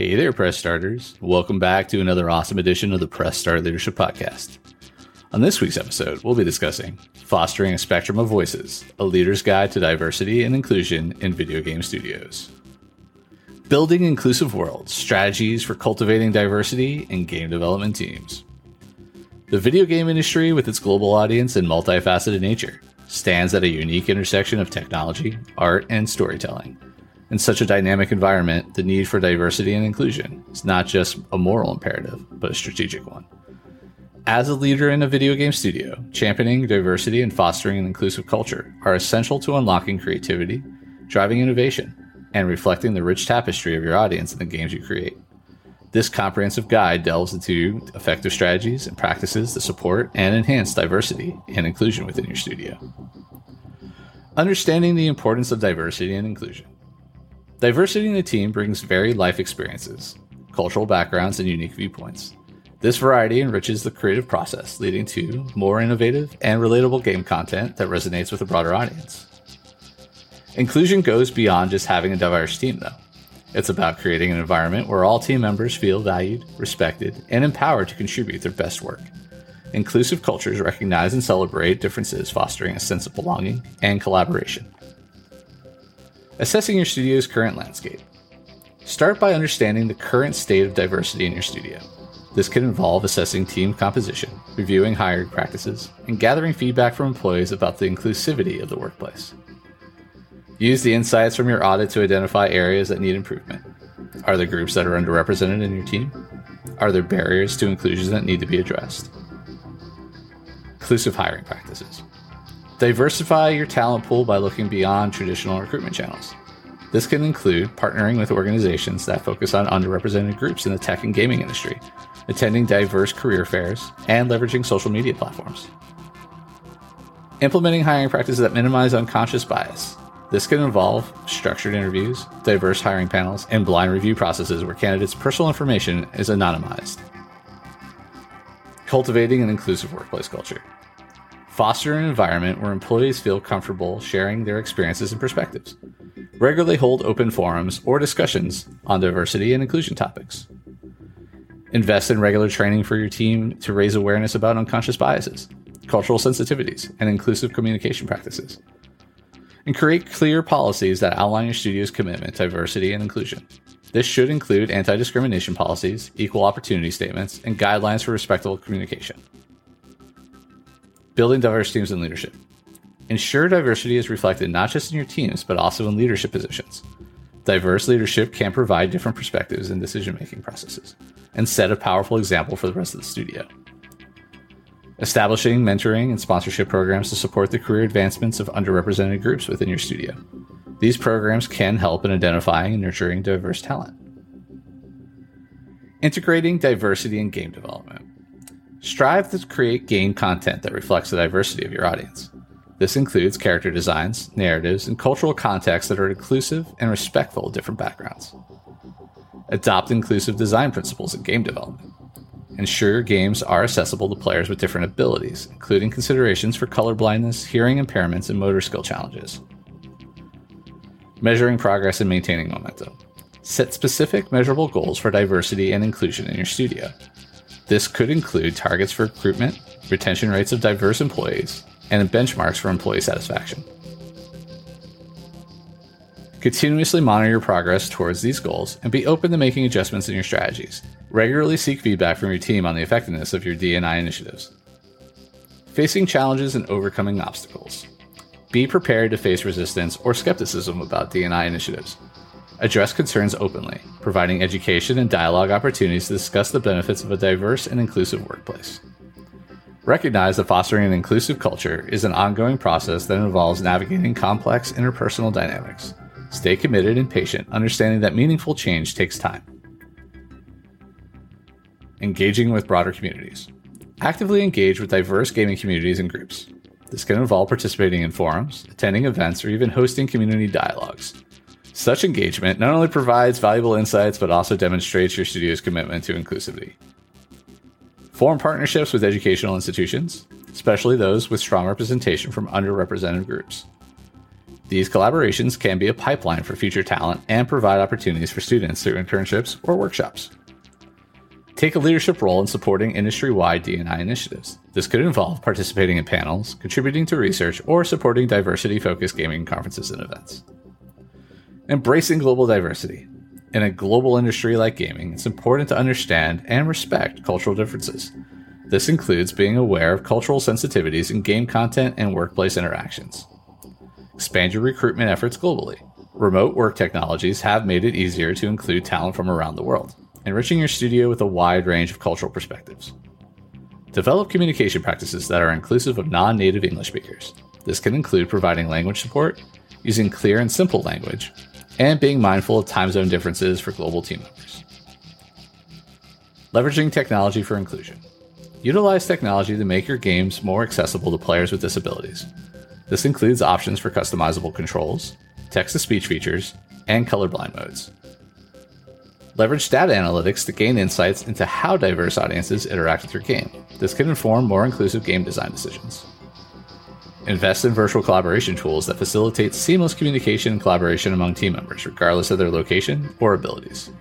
Hey there, press starters. Welcome back to another awesome edition of the Press Start Leadership Podcast. On this week's episode, we'll be discussing Fostering a Spectrum of Voices, a leader's guide to diversity and inclusion in video game studios. Building inclusive worlds, strategies for cultivating diversity in game development teams. The video game industry, with its global audience and multifaceted nature, stands at a unique intersection of technology, art, and storytelling. In such a dynamic environment, the need for diversity and inclusion is not just a moral imperative, but a strategic one. As a leader in a video game studio, championing diversity and fostering an inclusive culture are essential to unlocking creativity, driving innovation, and reflecting the rich tapestry of your audience in the games you create. This comprehensive guide delves into effective strategies and practices that support and enhance diversity and inclusion within your studio. Understanding the importance of diversity and inclusion. Diversity in the team brings varied life experiences, cultural backgrounds, and unique viewpoints. This variety enriches the creative process, leading to more innovative and relatable game content that resonates with a broader audience. Inclusion goes beyond just having a diverse team, though. It's about creating an environment where all team members feel valued, respected, and empowered to contribute their best work. Inclusive cultures recognize and celebrate differences, fostering a sense of belonging and collaboration. Assessing your studio's current landscape. Start by understanding the current state of diversity in your studio. This can involve assessing team composition, reviewing hiring practices, and gathering feedback from employees about the inclusivity of the workplace. Use the insights from your audit to identify areas that need improvement. Are there groups that are underrepresented in your team? Are there barriers to inclusion that need to be addressed? Inclusive hiring practices. Diversify your talent pool by looking beyond traditional recruitment channels. This can include partnering with organizations that focus on underrepresented groups in the tech and gaming industry, attending diverse career fairs, and leveraging social media platforms. Implementing hiring practices that minimize unconscious bias. This can involve structured interviews, diverse hiring panels, and blind review processes where candidates' personal information is anonymized. Cultivating an inclusive workplace culture. Foster an environment where employees feel comfortable sharing their experiences and perspectives. Regularly hold open forums or discussions on diversity and inclusion topics. Invest in regular training for your team to raise awareness about unconscious biases, cultural sensitivities, and inclusive communication practices. And create clear policies that outline your studio's commitment to diversity and inclusion. This should include anti discrimination policies, equal opportunity statements, and guidelines for respectful communication. Building diverse teams and leadership. Ensure diversity is reflected not just in your teams, but also in leadership positions. Diverse leadership can provide different perspectives in decision making processes and set a powerful example for the rest of the studio. Establishing mentoring and sponsorship programs to support the career advancements of underrepresented groups within your studio. These programs can help in identifying and nurturing diverse talent. Integrating diversity in game development. Strive to create game content that reflects the diversity of your audience. This includes character designs, narratives, and cultural contexts that are inclusive and respectful of different backgrounds. Adopt inclusive design principles in game development. Ensure your games are accessible to players with different abilities, including considerations for color blindness, hearing impairments, and motor skill challenges. Measuring progress and maintaining momentum. Set specific, measurable goals for diversity and inclusion in your studio. This could include targets for recruitment, retention rates of diverse employees, and benchmarks for employee satisfaction. Continuously monitor your progress towards these goals and be open to making adjustments in your strategies. Regularly seek feedback from your team on the effectiveness of your D&I initiatives. Facing challenges and overcoming obstacles. Be prepared to face resistance or skepticism about D&I initiatives. Address concerns openly, providing education and dialogue opportunities to discuss the benefits of a diverse and inclusive workplace. Recognize that fostering an inclusive culture is an ongoing process that involves navigating complex interpersonal dynamics. Stay committed and patient, understanding that meaningful change takes time. Engaging with broader communities. Actively engage with diverse gaming communities and groups. This can involve participating in forums, attending events, or even hosting community dialogues. Such engagement not only provides valuable insights, but also demonstrates your studio's commitment to inclusivity. Form partnerships with educational institutions, especially those with strong representation from underrepresented groups. These collaborations can be a pipeline for future talent and provide opportunities for students through internships or workshops. Take a leadership role in supporting industry wide D&I initiatives. This could involve participating in panels, contributing to research, or supporting diversity focused gaming conferences and events. Embracing global diversity. In a global industry like gaming, it's important to understand and respect cultural differences. This includes being aware of cultural sensitivities in game content and workplace interactions. Expand your recruitment efforts globally. Remote work technologies have made it easier to include talent from around the world enriching your studio with a wide range of cultural perspectives. Develop communication practices that are inclusive of non native English speakers. This can include providing language support, using clear and simple language, and being mindful of time zone differences for global team members. Leveraging technology for inclusion. Utilize technology to make your games more accessible to players with disabilities. This includes options for customizable controls, text to speech features, and colorblind modes. Leverage data analytics to gain insights into how diverse audiences interact with your game. This can inform more inclusive game design decisions. Invest in virtual collaboration tools that facilitate seamless communication and collaboration among team members, regardless of their location or abilities.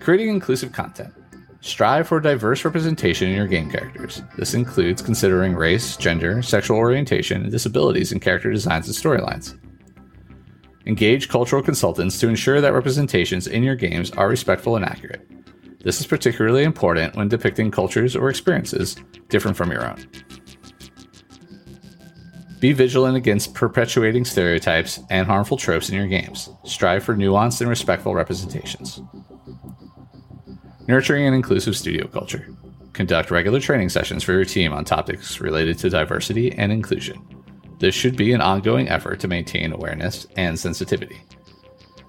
Creating inclusive content. Strive for diverse representation in your game characters. This includes considering race, gender, sexual orientation, and disabilities in character designs and storylines. Engage cultural consultants to ensure that representations in your games are respectful and accurate. This is particularly important when depicting cultures or experiences different from your own. Be vigilant against perpetuating stereotypes and harmful tropes in your games. Strive for nuanced and respectful representations. Nurturing an inclusive studio culture. Conduct regular training sessions for your team on topics related to diversity and inclusion. This should be an ongoing effort to maintain awareness and sensitivity.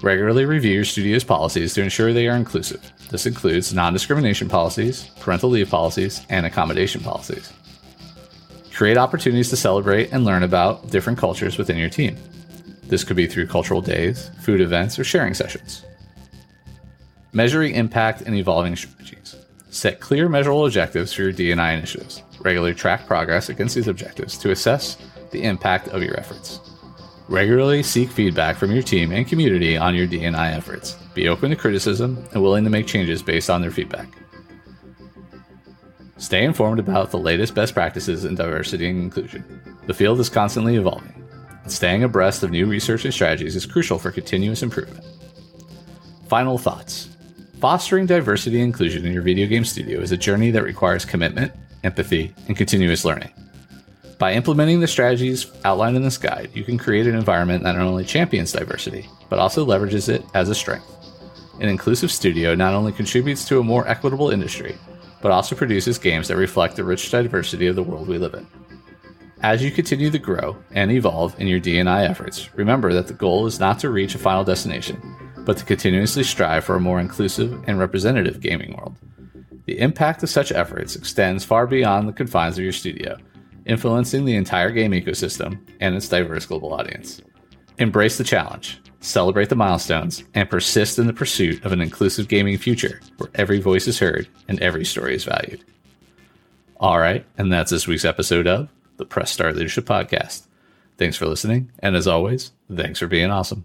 Regularly review your studio's policies to ensure they are inclusive. This includes non discrimination policies, parental leave policies, and accommodation policies. Create opportunities to celebrate and learn about different cultures within your team. This could be through cultural days, food events, or sharing sessions. Measuring impact and evolving strategies. Set clear, measurable objectives for your D&I initiatives. Regularly track progress against these objectives to assess the impact of your efforts. Regularly seek feedback from your team and community on your D&I efforts. Be open to criticism and willing to make changes based on their feedback. Stay informed about the latest best practices in diversity and inclusion. The field is constantly evolving, and staying abreast of new research and strategies is crucial for continuous improvement. Final thoughts Fostering diversity and inclusion in your video game studio is a journey that requires commitment, empathy, and continuous learning. By implementing the strategies outlined in this guide, you can create an environment that not only champions diversity, but also leverages it as a strength. An inclusive studio not only contributes to a more equitable industry, but also produces games that reflect the rich diversity of the world we live in. As you continue to grow and evolve in your D&I efforts, remember that the goal is not to reach a final destination, but to continuously strive for a more inclusive and representative gaming world. The impact of such efforts extends far beyond the confines of your studio influencing the entire game ecosystem and its diverse global audience. Embrace the challenge, celebrate the milestones, and persist in the pursuit of an inclusive gaming future where every voice is heard and every story is valued. All right, and that's this week's episode of the Press Start Leadership Podcast. Thanks for listening, and as always, thanks for being awesome.